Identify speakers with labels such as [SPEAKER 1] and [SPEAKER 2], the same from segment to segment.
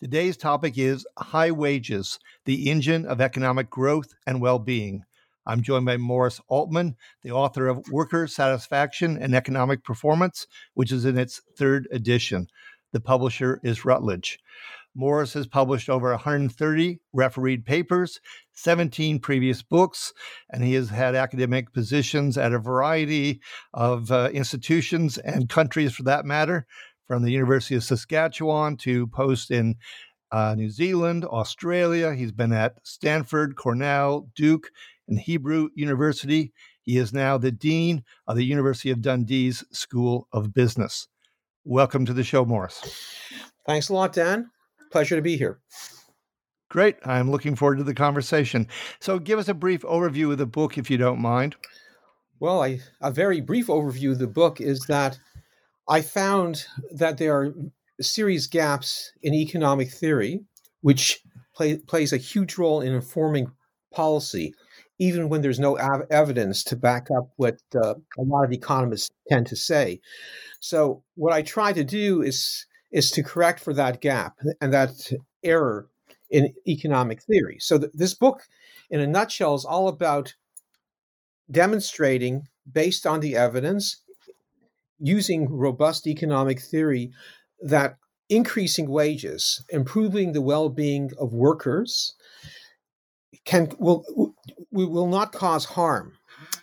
[SPEAKER 1] Today's topic is high wages, the engine of economic growth and well being. I'm joined by Morris Altman, the author of Worker Satisfaction and Economic Performance, which is in its third edition. The publisher is Routledge. Morris has published over 130 refereed papers, 17 previous books, and he has had academic positions at a variety of uh, institutions and countries for that matter, from the University of Saskatchewan to post in uh, New Zealand, Australia. He's been at Stanford, Cornell, Duke, and Hebrew University. He is now the Dean of the University of Dundee's School of Business. Welcome to the show, Morris.
[SPEAKER 2] Thanks a lot, Dan pleasure to be here.
[SPEAKER 1] Great. I'm looking forward to the conversation. So, give us a brief overview of the book, if you don't mind.
[SPEAKER 2] Well, I, a very brief overview of the book is that I found that there are serious gaps in economic theory, which play, plays a huge role in informing policy, even when there's no av- evidence to back up what uh, a lot of economists tend to say. So, what I try to do is is to correct for that gap and that error in economic theory. So th- this book, in a nutshell, is all about demonstrating, based on the evidence, using robust economic theory, that increasing wages, improving the well-being of workers, can will we will not cause harm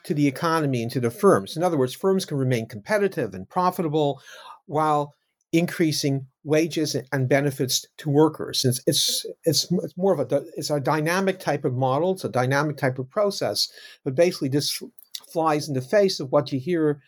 [SPEAKER 2] to the economy and to the firms. In other words, firms can remain competitive and profitable while increasing wages and benefits to workers. It's, it's, it's, it's more of a, it's a dynamic type of model. It's a dynamic type of process, but basically this flies in the face of what you hear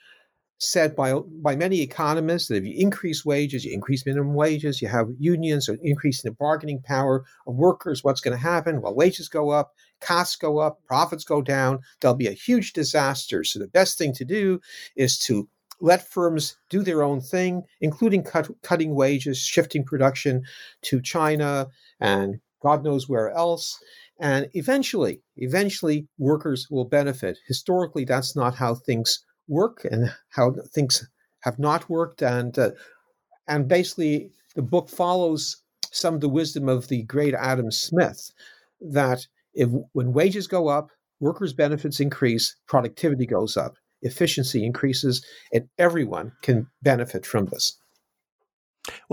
[SPEAKER 2] said by, by many economists that if you increase wages, you increase minimum wages, you have unions or increasing the bargaining power of workers, what's going to happen? Well, wages go up, costs go up, profits go down, there'll be a huge disaster. So the best thing to do is to let firms do their own thing, including cut, cutting wages, shifting production to China and God knows where else. And eventually, eventually, workers will benefit. Historically, that's not how things work and how things have not worked. And uh, and basically, the book follows some of the wisdom of the great Adam Smith that if when wages go up, workers' benefits increase, productivity goes up efficiency increases, and everyone can benefit from this.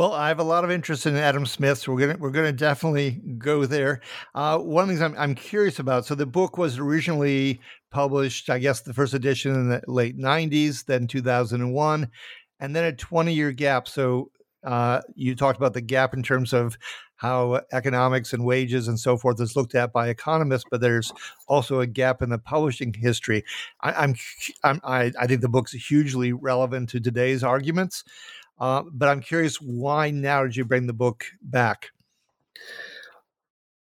[SPEAKER 1] Well, I have a lot of interest in Adam Smith, so we're gonna we're gonna definitely go there. Uh, one of the things I'm I'm curious about. So the book was originally published, I guess, the first edition in the late '90s, then 2001, and then a 20 year gap. So uh, you talked about the gap in terms of how economics and wages and so forth is looked at by economists, but there's also a gap in the publishing history. I, I'm I, I think the book's hugely relevant to today's arguments, uh, but I'm curious why now did you bring the book back?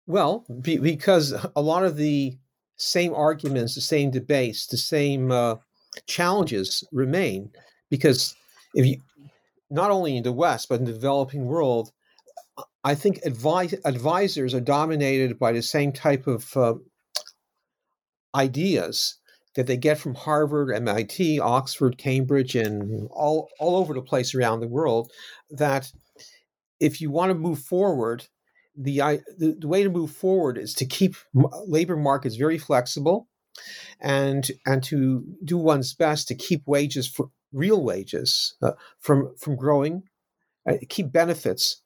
[SPEAKER 2] Well, be, because a lot of the same arguments, the same debates, the same uh, challenges remain. Because if you, not only in the West but in the developing world, I think advise, advisors are dominated by the same type of uh, ideas that they get from Harvard, MIT, Oxford, Cambridge, and all, all over the place around the world that if you want to move forward, the, the, the way to move forward is to keep labor markets very flexible and and to do one's best to keep wages for real wages uh, from from growing, uh, keep benefits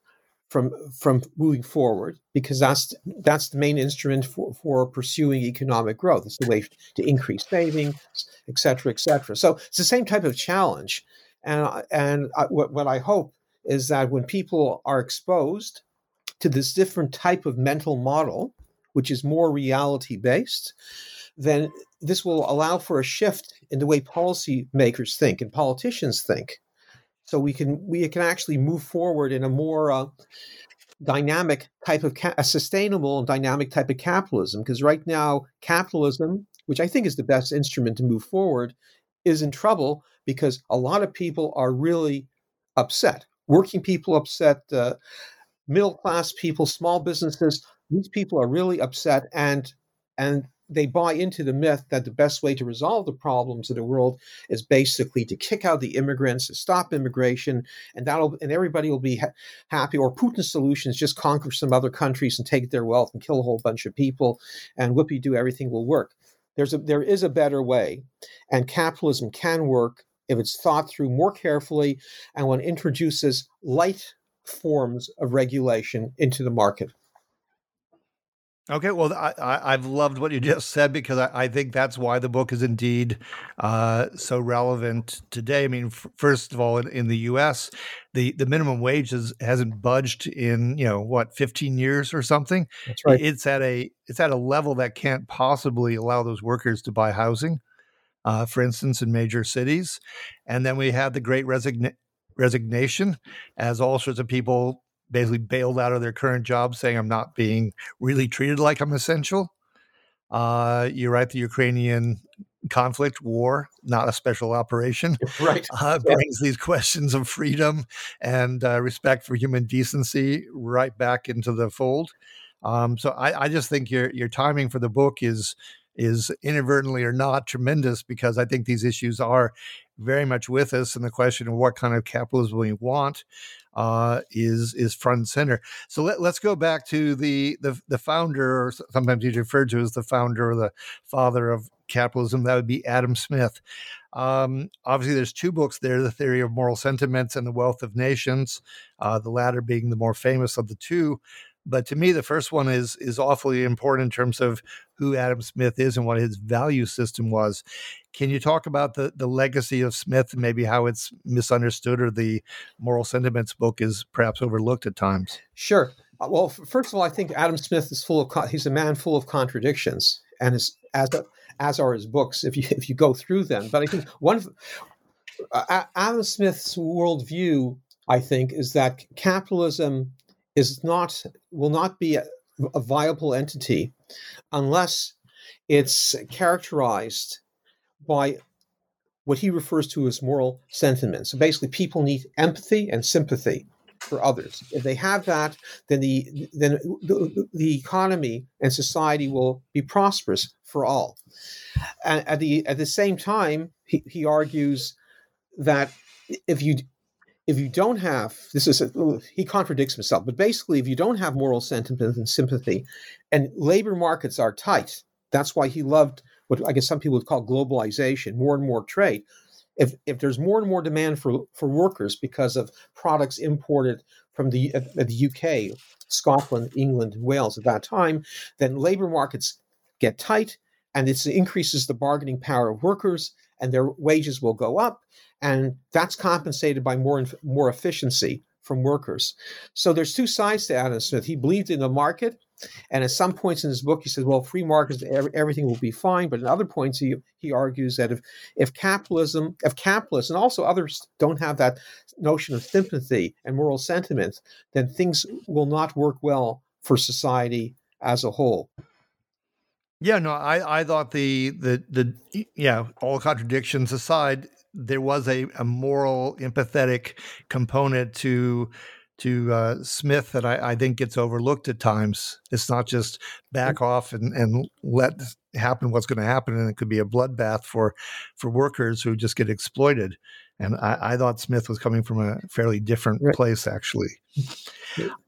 [SPEAKER 2] from from moving forward because that's that's the main instrument for, for pursuing economic growth. It's the way to increase savings, et cetera, et cetera. So it's the same type of challenge, and and I, what, what I hope is that when people are exposed to this different type of mental model, which is more reality based, then this will allow for a shift in the way policymakers think and politicians think so we can we can actually move forward in a more uh, dynamic type of ca- a sustainable and dynamic type of capitalism because right now capitalism which i think is the best instrument to move forward is in trouble because a lot of people are really upset. Working people upset uh, middle class people small businesses these people are really upset and and they buy into the myth that the best way to resolve the problems of the world is basically to kick out the immigrants, to stop immigration, and that'll and everybody will be ha- happy. Or Putin's solution is just conquer some other countries and take their wealth and kill a whole bunch of people, and whoopie do everything will work. There's a there is a better way, and capitalism can work if it's thought through more carefully and one introduces light forms of regulation into the market.
[SPEAKER 1] Okay, well, I, have loved what you just said because I, I, think that's why the book is indeed uh, so relevant today. I mean, f- first of all, in, in, the U.S., the, the minimum wage has, hasn't budged in you know what fifteen years or something.
[SPEAKER 2] That's right.
[SPEAKER 1] It's at a it's at a level that can't possibly allow those workers to buy housing, uh, for instance, in major cities. And then we had the Great Resign- Resignation, as all sorts of people basically bailed out of their current job, saying, I'm not being really treated like I'm essential. Uh, you're right, the Ukrainian conflict, war, not a special operation,
[SPEAKER 2] right.
[SPEAKER 1] Uh, brings these questions of freedom and uh, respect for human decency right back into the fold. Um, so I, I, just think your your timing for the book is is inadvertently or not tremendous because I think these issues are very much with us, and the question of what kind of capitalism we want uh, is is front and center. So let, us go back to the, the the founder, or sometimes he's referred to as the founder or the father of capitalism. That would be Adam Smith. Um, obviously, there's two books there: the Theory of Moral Sentiments and the Wealth of Nations. Uh, the latter being the more famous of the two. But to me, the first one is is awfully important in terms of who Adam Smith is and what his value system was. Can you talk about the the legacy of Smith and maybe how it's misunderstood or the moral sentiments book is perhaps overlooked at times?
[SPEAKER 2] Sure. Uh, well, first of all, I think Adam Smith is full of he's a man full of contradictions, and as a, as are his books if you if you go through them. But I think one of uh, Adam Smith's worldview, I think, is that capitalism is not will not be a, a viable entity unless it's characterized by what he refers to as moral sentiments. So basically, people need empathy and sympathy for others. If they have that, then the then the, the economy and society will be prosperous for all. And at the at the same time, he, he argues that if you if you don't have this is a, he contradicts himself but basically if you don't have moral sentiment and sympathy and labor markets are tight that's why he loved what i guess some people would call globalization more and more trade. If if there's more and more demand for for workers because of products imported from the uh, the UK Scotland England Wales at that time then labor markets get tight and it increases the bargaining power of workers and their wages will go up and that's compensated by more more efficiency from workers. So there's two sides to Adam Smith. He believed in the market, and at some points in his book, he says, "Well, free markets, everything will be fine." But at other points, he he argues that if if capitalism, if capitalists and also others don't have that notion of sympathy and moral sentiment, then things will not work well for society as a whole.
[SPEAKER 1] Yeah, no, I, I thought the the the yeah, all contradictions aside, there was a, a moral, empathetic component to to uh, Smith that I, I, think gets overlooked at times. It's not just back off and, and let happen what's going to happen, and it could be a bloodbath for for workers who just get exploited. And I, I thought Smith was coming from a fairly different right. place, actually.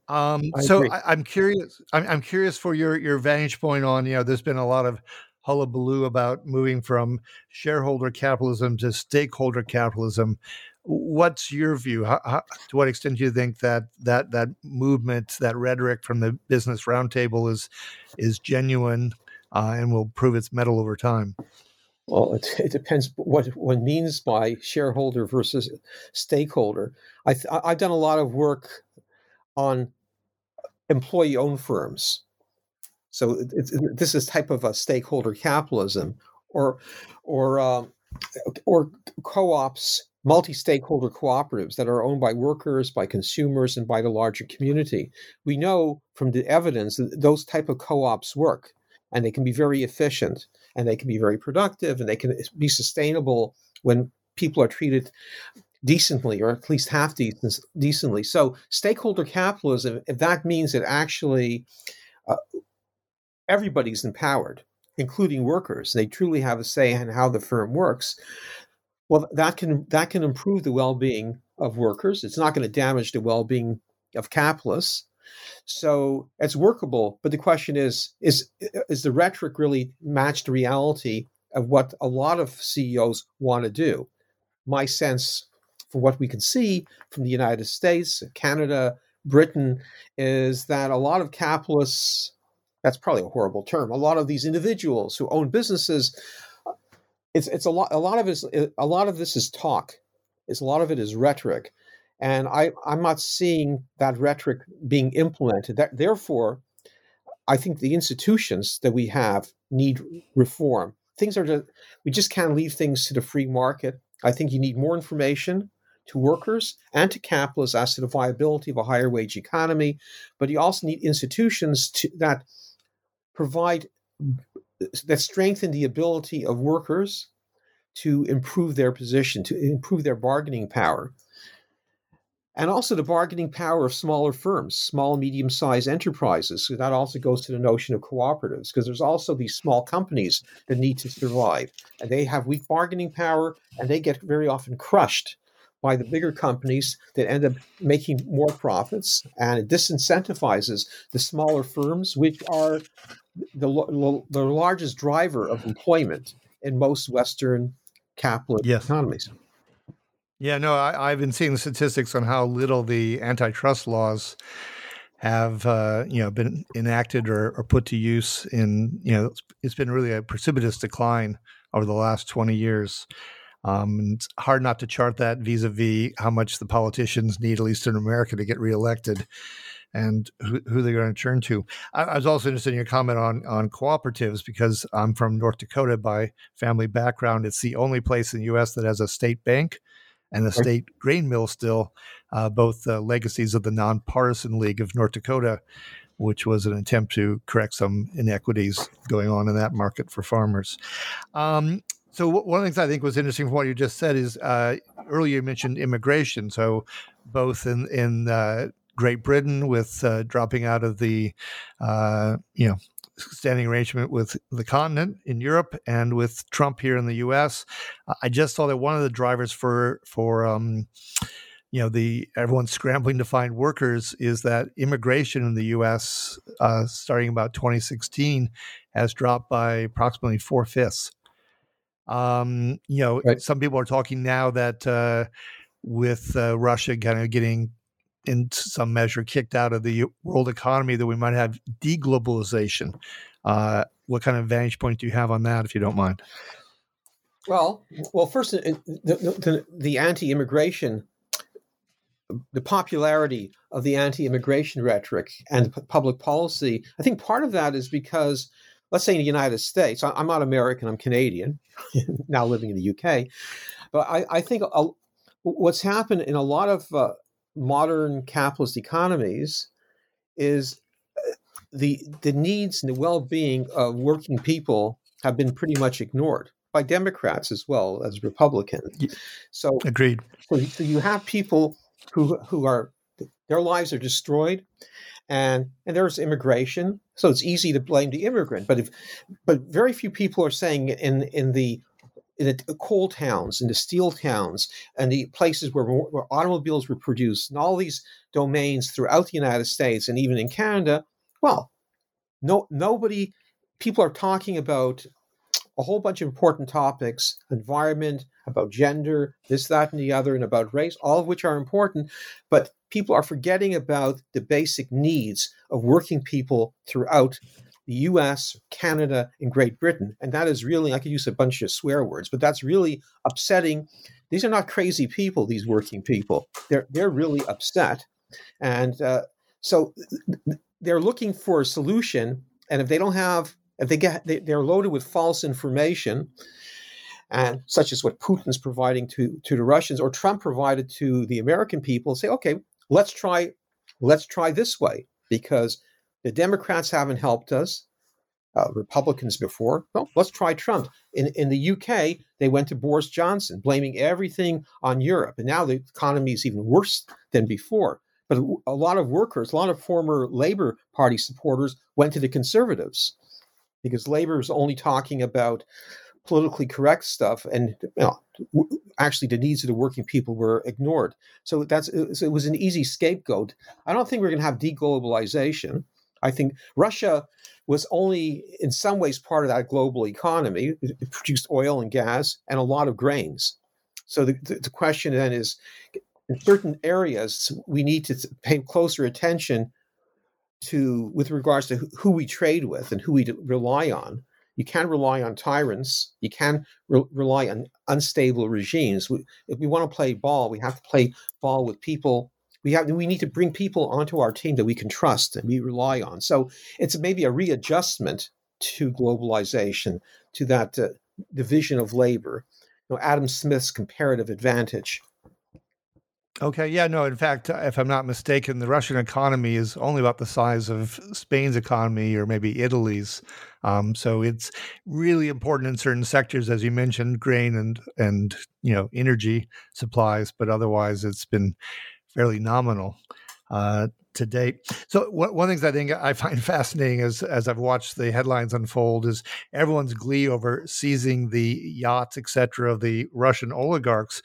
[SPEAKER 1] Um, so I, am curious. I'm, I'm curious for your your vantage point on. You know, there's been a lot of hullabaloo about moving from shareholder capitalism to stakeholder capitalism. What's your view? How, how, to what extent do you think that that that movement, that rhetoric from the Business Roundtable is is genuine uh, and will prove its mettle over time?
[SPEAKER 2] Well, it, it, depends what one means by shareholder versus stakeholder. I have done a lot of work on employee-owned firms, so this is type of a stakeholder capitalism, or or um, or co-ops multi-stakeholder cooperatives that are owned by workers, by consumers, and by the larger community. We know from the evidence that those type of co-ops work, and they can be very efficient, and they can be very productive, and they can be sustainable when people are treated decently, or at least half decent, decently. So, stakeholder capitalism, if that means that actually uh, everybody's empowered, including workers, they truly have a say in how the firm works well, that can that can improve the well-being of workers. It's not going to damage the well-being of capitalists. So it's workable, but the question is: is is the rhetoric really match the reality of what a lot of CEOs want to do? My sense, from what we can see from the United States, Canada, Britain, is that a lot of capitalists. That's probably a horrible term. A lot of these individuals who own businesses it's it's a lot a lot of it is a lot of this is talk. It's a lot of it is rhetoric, and I I'm not seeing that rhetoric being implemented. That therefore, I think the institutions that we have need reform. Things are just, we just can't leave things to the free market. I think you need more information to workers and to capitalists as to the viability of a higher wage economy, but you also need institutions to, that provide that strengthen the ability of workers to improve their position, to improve their bargaining power. And also the bargaining power of smaller firms, small, medium sized enterprises. So that also goes to the notion of cooperatives, because there's also these small companies that need to survive. And they have weak bargaining power and they get very often crushed by the bigger companies that end up making more profits. And it disincentivizes the smaller firms, which are the, the largest driver of employment in most Western capitalist yes. economies.
[SPEAKER 1] Yeah, no, I, have been seeing the statistics on how little the antitrust laws have, uh, you know, been enacted or, or, put to use. In you know, it's, it's been really a precipitous decline over the last twenty years. Um, it's hard not to chart that vis-a-vis how much the politicians need, at least in America, to get reelected and who, who they're going to turn to. I, I, was also interested in your comment on on cooperatives because I'm from North Dakota by family background. It's the only place in the U.S. that has a state bank and a state grain mill still, uh, both uh, legacies of the Nonpartisan League of North Dakota, which was an attempt to correct some inequities going on in that market for farmers. Um, so one of the things I think was interesting from what you just said is uh, earlier you mentioned immigration. So both in in uh, Great Britain with uh, dropping out of the, uh, you know, standing arrangement with the continent in Europe and with Trump here in the U.S. I just saw that one of the drivers for for um, you know the everyone's scrambling to find workers is that immigration in the U.S. Uh, starting about 2016 has dropped by approximately four fifths. Um, you know, right. some people are talking now that uh, with uh, Russia kind of getting in some measure kicked out of the world economy that we might have deglobalization. Uh, what kind of vantage point do you have on that, if you don't mind?
[SPEAKER 2] Well, well, first, the, the, the anti-immigration, the popularity of the anti-immigration rhetoric and public policy. I think part of that is because, let's say, in the United States, I'm not American, I'm Canadian, now living in the UK, but I, I think a, what's happened in a lot of uh, modern capitalist economies is uh, the the needs and the well-being of working people have been pretty much ignored by Democrats as well as Republicans. So
[SPEAKER 1] agreed.
[SPEAKER 2] So, so you have people who who are their lives are destroyed, and and there's immigration, so it's easy to blame the immigrant. But if but very few people are saying in in the the coal towns, in the steel towns, and the places where, where automobiles were produced, and all these domains throughout the United States and even in Canada, well, no nobody people are talking about a whole bunch of important topics environment about gender this that and the other and about race all of which are important but people are forgetting about the basic needs of working people throughout the US, Canada, and Great Britain. And that is really, I could use a bunch of swear words, but that's really upsetting. These are not crazy people, these working people. They're, they're really upset. And uh, so they're looking for a solution. And if they don't have, if they get, they, they're loaded with false information, and such as what Putin's providing to, to the Russians or Trump provided to the American people, say, okay, let's try, let's try this way because the Democrats haven't helped us. Uh, Republicans before. Well, let's try Trump. In in the UK, they went to Boris Johnson, blaming everything on Europe, and now the economy is even worse than before. But a lot of workers, a lot of former Labour Party supporters went to the Conservatives because Labour was only talking about politically correct stuff, and you know, actually the needs of the working people were ignored. So that's it was an easy scapegoat. I don't think we're going to have deglobalization. I think Russia was only in some ways part of that global economy. It produced oil and gas and a lot of grains. So the, the, the question then is in certain areas, we need to pay closer attention to with regards to who we trade with and who we rely on. You can't rely on tyrants. You can't re- rely on unstable regimes. We, if we want to play ball, we have to play ball with people we have we need to bring people onto our team that we can trust and we rely on. So it's maybe a readjustment to globalization, to that uh, division of labor. You know, Adam Smith's comparative advantage.
[SPEAKER 1] Okay, yeah, no. In fact, if I'm not mistaken, the Russian economy is only about the size of Spain's economy or maybe Italy's. Um, so it's really important in certain sectors, as you mentioned, grain and and you know energy supplies. But otherwise, it's been fairly nominal uh, to date. So one, of the things I think I find fascinating is as I've watched the headlines unfold is everyone's glee over seizing the yachts, et cetera, of the Russian oligarchs.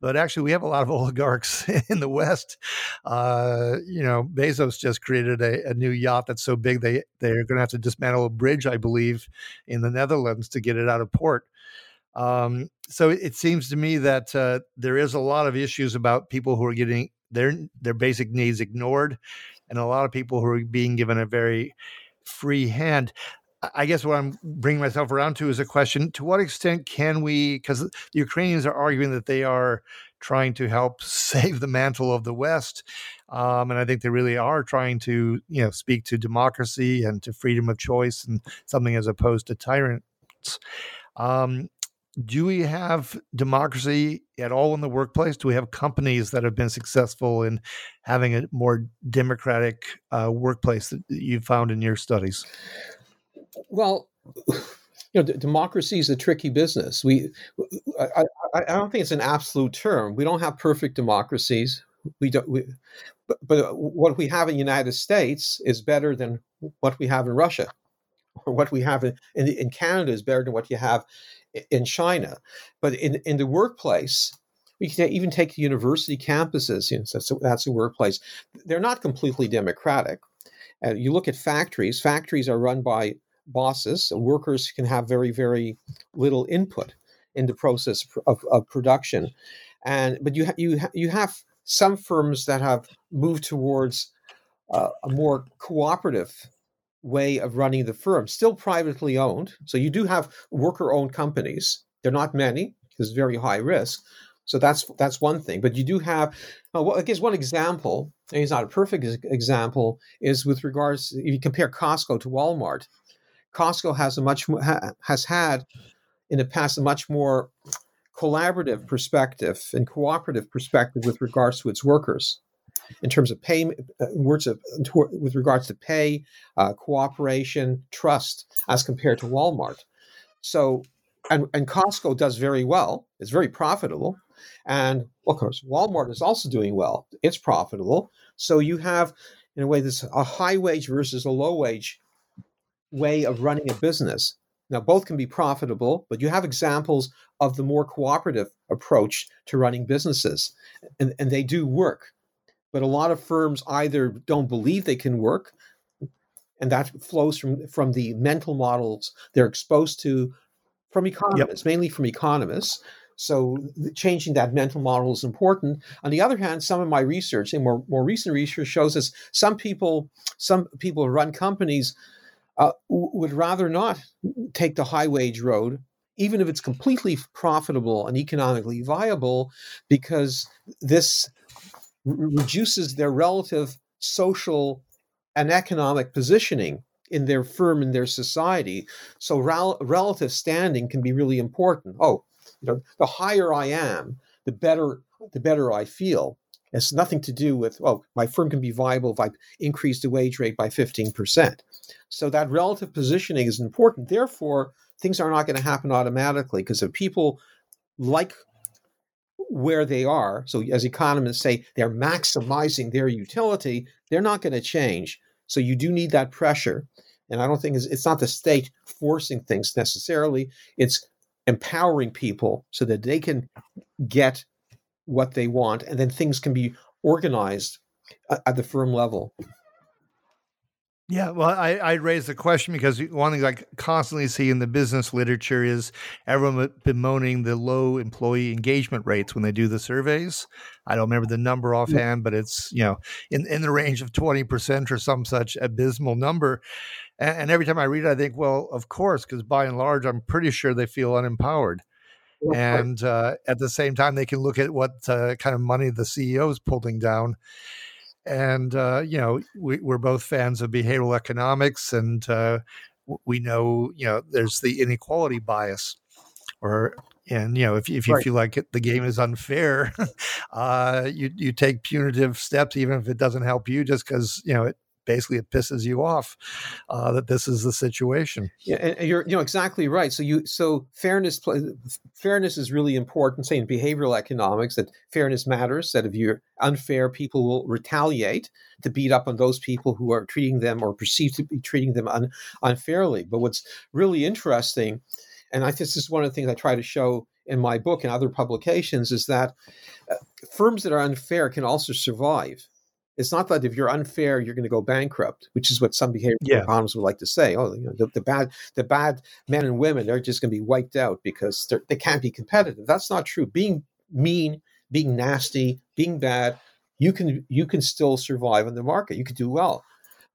[SPEAKER 1] But actually, we have a lot of oligarchs in the West. Uh, you know, Bezos just created a, a, new yacht that's so big they they're going to have to dismantle a bridge, I believe, in the Netherlands to get it out of port. Um, so it seems to me that uh, there is a lot of issues about people who are getting their their basic needs ignored, and a lot of people who are being given a very free hand. I guess what I'm bringing myself around to is a question: To what extent can we? Because the Ukrainians are arguing that they are trying to help save the mantle of the West, um, and I think they really are trying to, you know, speak to democracy and to freedom of choice and something as opposed to tyrants. Um, do we have democracy at all in the workplace? Do we have companies that have been successful in having a more democratic uh, workplace that you found in your studies?
[SPEAKER 2] Well, you know, democracy is a tricky business. We, I, I, I, don't think it's an absolute term. We don't have perfect democracies. We don't. We, but, but what we have in the United States is better than what we have in Russia, or what we have in, in, in Canada is better than what you have in China. But in, in the workplace, we can even take the university campuses. You know, that's, a, that's a workplace. They're not completely democratic. Uh, you look at factories, factories are run by bosses. Workers can have very, very little input in the process of, of production. And but you ha- you ha- you have some firms that have moved towards uh, a more cooperative way of running the firm, still privately owned. So you do have worker owned companies. They're not many because very high risk. So that's that's one thing. But you do have, uh, well, I guess one example, and it's not a perfect example, is with regards if you compare Costco to Walmart. Costco has a much has had in the past a much more collaborative perspective and cooperative perspective with regards to its workers in terms of pay, uh, words of with regards to pay, uh, cooperation, trust, as compared to Walmart. So and, and Costco does very well. It's very profitable. And of course, Walmart is also doing well. It's profitable. So you have, in a way, this a high wage versus a low wage way of running a business. Now, both can be profitable, but you have examples of the more cooperative approach to running businesses, and, and they do work. But a lot of firms either don't believe they can work, and that flows from, from the mental models they're exposed to from economists, yep. mainly from economists. So changing that mental model is important. On the other hand, some of my research and more, more recent research shows us some people, some people who run companies uh, would rather not take the high wage road, even if it's completely profitable and economically viable, because this r- reduces their relative social and economic positioning in their firm in their society. So rel- relative standing can be really important. Oh, you know, the higher I am, the better the better I feel. It's nothing to do with, oh my firm can be viable if I increase the wage rate by 15%. So that relative positioning is important. Therefore, things are not going to happen automatically because if people like where they are, so as economists say, they're maximizing their utility, they're not going to change. So you do need that pressure. And I don't think it's, it's not the state forcing things necessarily. It's empowering people so that they can get what they want, and then things can be organized uh, at the firm level.
[SPEAKER 1] Yeah, well, I, I raised the question because one thing I constantly see in the business literature is everyone bemoaning the low employee engagement rates when they do the surveys. I don't remember the number offhand, but it's you know in, in the range of twenty percent or some such abysmal number. And, and every time I read it, I think, well, of course, because by and large, I'm pretty sure they feel unempowered and uh, at the same time they can look at what uh, kind of money the CEO is pulling down. And uh, you know, we, are both fans of behavioral economics, and uh, we know you know there's the inequality bias, or and you know if if you right. feel like it, the game is unfair, uh, you you take punitive steps even if it doesn't help you, just because you know it basically it pisses you off uh, that this is the situation.
[SPEAKER 2] Yeah, and you're you know exactly right. So you so fairness fairness is really important. Say in behavioral economics that fairness matters. That if you're unfair, people will retaliate to beat up on those people who are treating them or perceived to be treating them un, unfairly. But what's really interesting, and I think this is one of the things I try to show in my book and other publications, is that uh, firms that are unfair can also survive it's not that if you're unfair, you're going to go bankrupt, which is what some behavioral yeah. economists would like to say. Oh, you know, the, the, bad, the bad men and women, they're just going to be wiped out because they can't be competitive. That's not true. Being mean, being nasty, being bad, you can you can still survive in the market. You can do well.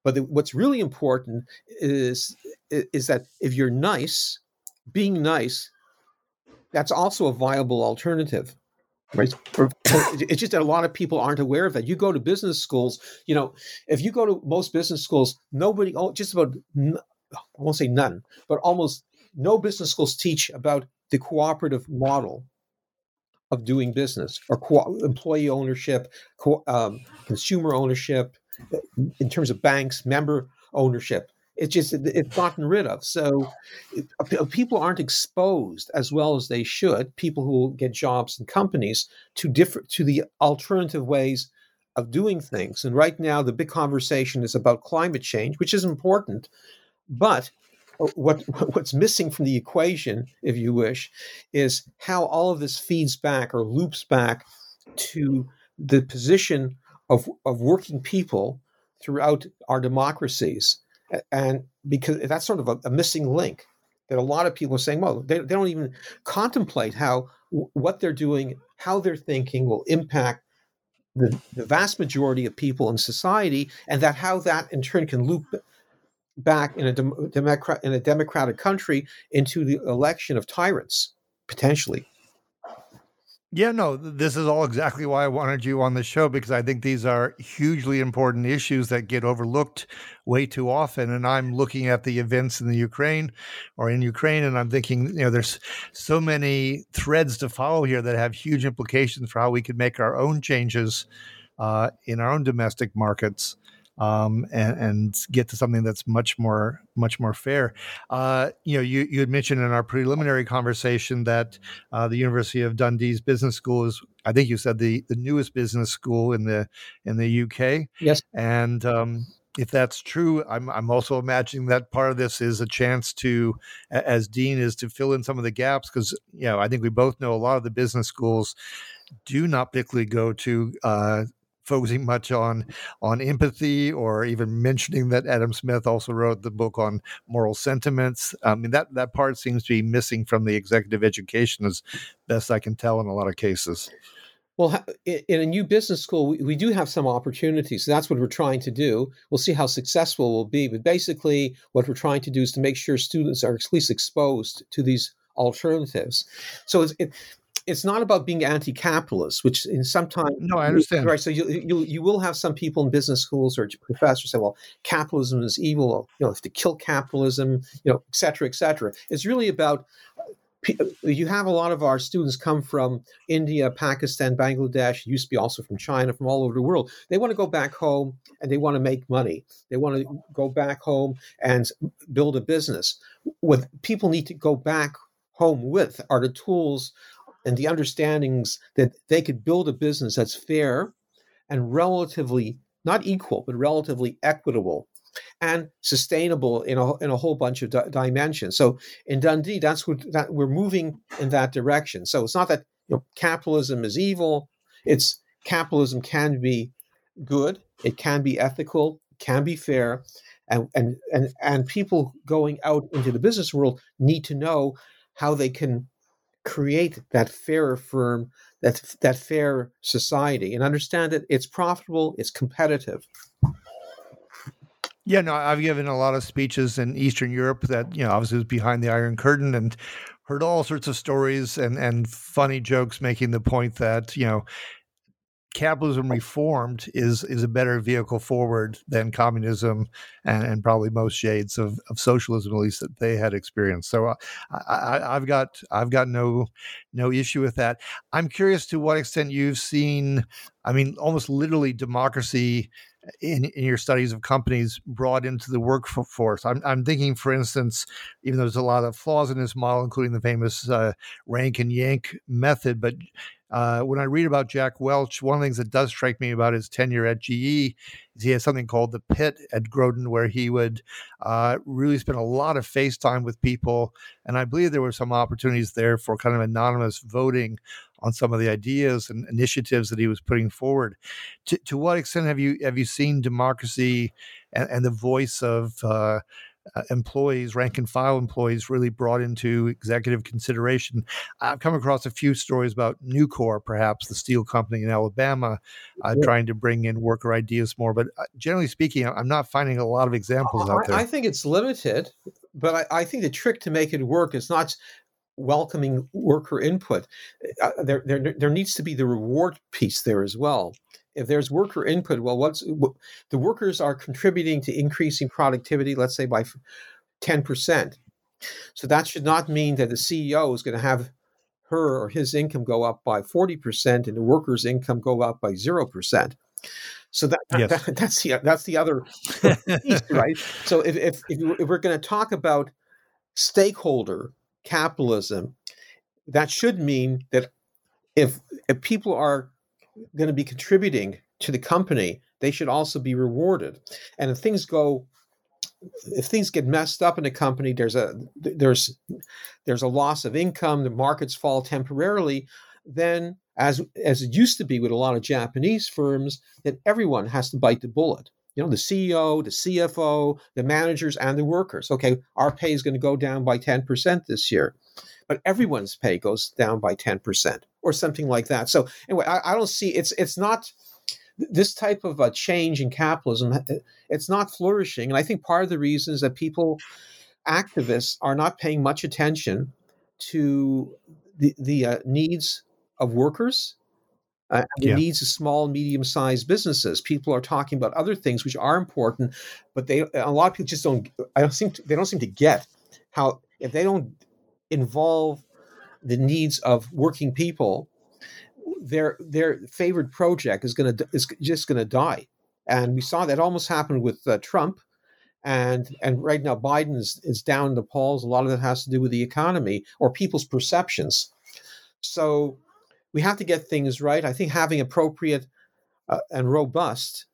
[SPEAKER 2] But the, what's really important is is that if you're nice, being nice, that's also a viable alternative right. It's just that a lot of people aren't aware of that. You go to business schools you know if you go to most business schools nobody oh, just about i won't say none but almost no business schools teach about the cooperative model of doing business or co- employee ownership co- um, consumer ownership in terms of banks member ownership it's just it's gotten rid of. So uh, people aren't exposed as well as they should. People who get jobs in companies to different to the alternative ways of doing things. And right now, the big conversation is about climate change, which is important, but uh, what what's missing from the equation, if you wish, is how all of this feeds back or loops back to the position of of working people throughout our democracies and because that's sort of a, a, missing link that a lot of people are saying well they, they don't even contemplate how what they're doing how they're thinking will impact the, the vast majority of people in society and that how that in turn can loop back in a, dem- democrat, in a democratic country into the election of tyrants potentially
[SPEAKER 1] yeah, no, this is all exactly why I wanted you on the show because I think these are hugely important issues that get overlooked way too often. And I'm looking at the events in the Ukraine or in Ukraine, and I'm thinking, you know, there's so many threads to follow here that have huge implications for how we could make our own changes uh, in our own domestic markets. Um, and, and, get to something that's much more much more fair. Uh, you know, you you had mentioned in our preliminary conversation that uh, the University of Dundee's business school is, I think you said the the newest business school in the in the UK.
[SPEAKER 2] Yes,
[SPEAKER 1] and um, if that's true, I'm I'm also imagining that part of this is a chance to, as dean, is to fill in some of the gaps because you know I think we both know a lot of the business schools do not particularly go to uh, focusing much on on empathy or even mentioning that Adam Smith also wrote the book on moral sentiments. I mean that that part seems to be missing from the executive education as best I can tell in a lot of cases.
[SPEAKER 2] Well, in a new business school, we do have some opportunities. That's what we're trying to do. We'll see how successful we'll be. But basically, what we're trying to do is to make sure students are at least exposed to these alternatives. So it's, it, it's not about being anti-capitalist, which in sometimes
[SPEAKER 1] no, I understand.
[SPEAKER 2] Right, so you, you you will have some people in business schools or professors say, "Well, capitalism is evil. You know, have to kill capitalism. You know, et cetera, et cetera." It's really about uh, uh, you have a lot of our students come from India, Pakistan, Bangladesh, used to be also from China, from all over the world. They want to go back home and they want to make money. They want to go back home and build a business. What people need to go back home with are the tools and the understandings that they could build a business that's fair and relatively not equal, but relatively equitable and sustainable in a, in a whole bunch of di- dimensions. So in Dundee, that's what that we're moving in that direction. So it's not that you know, capitalism is evil. It's capitalism can be good. It can be ethical. Can be fair. And, and and and people going out into the business world need to know how they can create that fairer firm, that that fair society, and understand that it's profitable, it's competitive.
[SPEAKER 1] Yeah, no, I've given a lot of speeches in Eastern Europe that, you know, obviously was behind the Iron Curtain and heard all sorts of stories and, and funny jokes making the point that, you know, capitalism reformed is is a better vehicle forward than communism and, and probably most shades of, of socialism, at least that they had experienced. So uh, I, have got I've got no no issue with that. I'm curious to what extent you've seen. I mean, almost literally democracy in, in your studies of companies brought into the workforce? I'm, I'm thinking, for instance, even though there's a lot of flaws in this model, including the famous uh, rank and yank method, but uh, when I read about Jack Welch, one of the things that does strike me about his tenure at GE is he has something called the Pit at Groton, where he would uh, really spend a lot of face time with people. And I believe there were some opportunities there for kind of anonymous voting on some of the ideas and initiatives that he was putting forward. To, to what extent have you have you seen democracy and, and the voice of uh, uh, employees, rank and file employees, really brought into executive consideration. I've come across a few stories about Nucor, perhaps the steel company in Alabama, uh, yeah. trying to bring in worker ideas more. But uh, generally speaking, I'm not finding a lot of examples out there.
[SPEAKER 2] I think it's limited, but I, I think the trick to make it work is not welcoming worker input. Uh, there, there, there needs to be the reward piece there as well. If there's worker input, well, what's the workers are contributing to increasing productivity, let's say by 10%. So that should not mean that the CEO is going to have her or his income go up by 40% and the worker's income go up by 0%. So that, yes. that that's the that's the other piece, right? So if if, if we're going to talk about stakeholder capitalism, that should mean that if, if people are going to be contributing to the company, they should also be rewarded. And if things go if things get messed up in a company, there's a there's there's a loss of income, the markets fall temporarily, then as as it used to be with a lot of Japanese firms, that everyone has to bite the bullet you know, the CEO, the CFO, the managers, and the workers. Okay, our pay is going to go down by 10% this year, but everyone's pay goes down by 10% or something like that. So anyway, I, I don't see it's it's not this type of a change in capitalism. It's not flourishing, and I think part of the reason is that people, activists, are not paying much attention to the the uh, needs of workers uh, the yeah. needs of small and medium sized businesses. People are talking about other things which are important, but they a lot of people just don't. I don't seem to, they don't seem to get how if they don't involve the needs of working people, their their favorite project is going to is just going to die. And we saw that almost happen with uh, Trump. And, and right now, Biden is, is down the polls. A lot of that has to do with the economy or people's perceptions. So we have to get things right. I think having appropriate uh, and robust,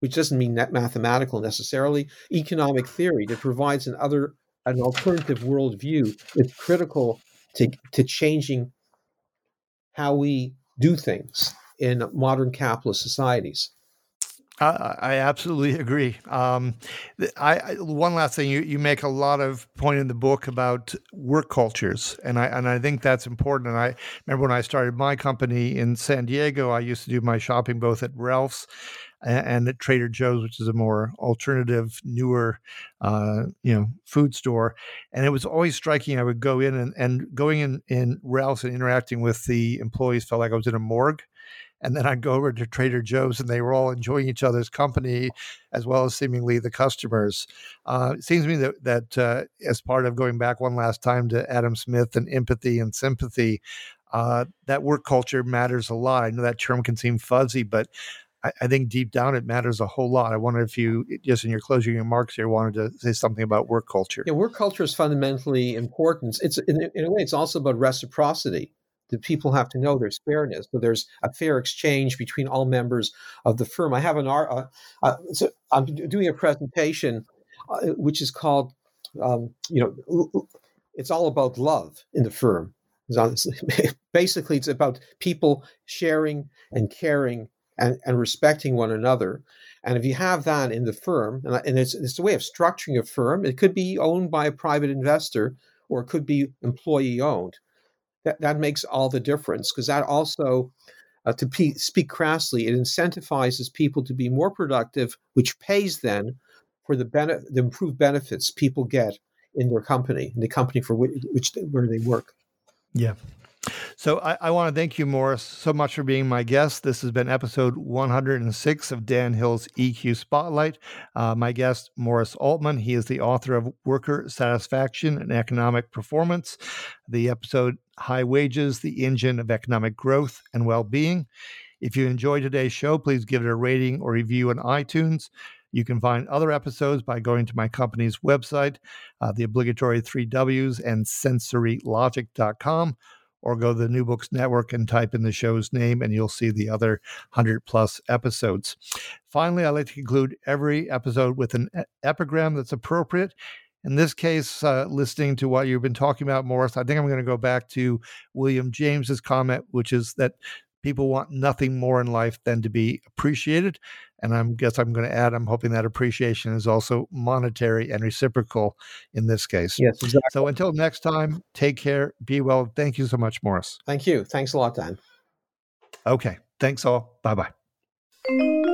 [SPEAKER 2] which doesn't mean mathematical necessarily, economic theory that provides an other an alternative worldview is critical to, to changing how we do things in modern capitalist societies.
[SPEAKER 1] I, I absolutely agree. Um, I, I, one last thing, you, you make a lot of point in the book about work cultures, and I and I think that's important. And I remember when I started my company in San Diego, I used to do my shopping both at Ralph's and, at Trader Joe's, which is a more alternative, newer, uh, you know, food store. And it was always striking. I would go in and, and going in in Ralph's and interacting with the employees felt like I was in a morgue and then I'd go over to Trader Joe's, and they were all enjoying each other's company, as well as seemingly the customers. Uh, it seems to me that that uh, as part of going back one last time to Adam Smith and empathy and sympathy, uh, that work culture matters a lot. I know that term can seem fuzzy, but I, I, think deep down it matters a whole lot. I wonder if you, just in your closing remarks here, wanted to say something about work culture.
[SPEAKER 2] Yeah, work culture is fundamentally important. It's in, in a way, it's also about reciprocity the people have to know there's fairness. So there's a fair exchange between all members of the firm. I have an art. Uh, uh, so I'm doing a presentation, uh, which is called, um, you know, it's all about love in the firm. Basically, it's about people sharing and caring and, and respecting one another. And if you have that in the firm, and it's, it's a way of structuring a firm, it could be owned by a private investor or it could be employee owned that, that makes all the difference because that also uh, to pe- speak crassly it incentivizes people to be more productive which pays then for the, bene- the improved benefits people get in their company in the company for which, which where they work.
[SPEAKER 1] Yeah so I, I, want to thank you, Morris, so much for being my guest. This has been episode 106 of Dan Hill's EQ Spotlight. Uh, my guest, Morris Altman, he is the author of Worker Satisfaction and Economic Performance. The episode High Wages, the Engine of Economic Growth and Well-Being. If you enjoyed today's show, please give it a rating or review on iTunes. You can find other episodes by going to my company's website, uh, the obligatory three W's and sensorylogic.com or go to the New Books Network and type in the show's name, and you'll see the other 100 plus episodes. Finally, I like to conclude every episode with an epigram that's appropriate. In this case, uh, listening to what you've been talking about, Morris, I think I'm going to go back to William James's comment, which is that people want nothing more in life than to be appreciated. And I guess I'm going to add, I'm hoping that appreciation is also monetary and reciprocal in this case.
[SPEAKER 2] Yes, exactly.
[SPEAKER 1] So until next time, take care, be well. Thank you so much, Morris.
[SPEAKER 2] Thank you. Thanks a lot, Dan.
[SPEAKER 1] Okay. Thanks all. Bye bye.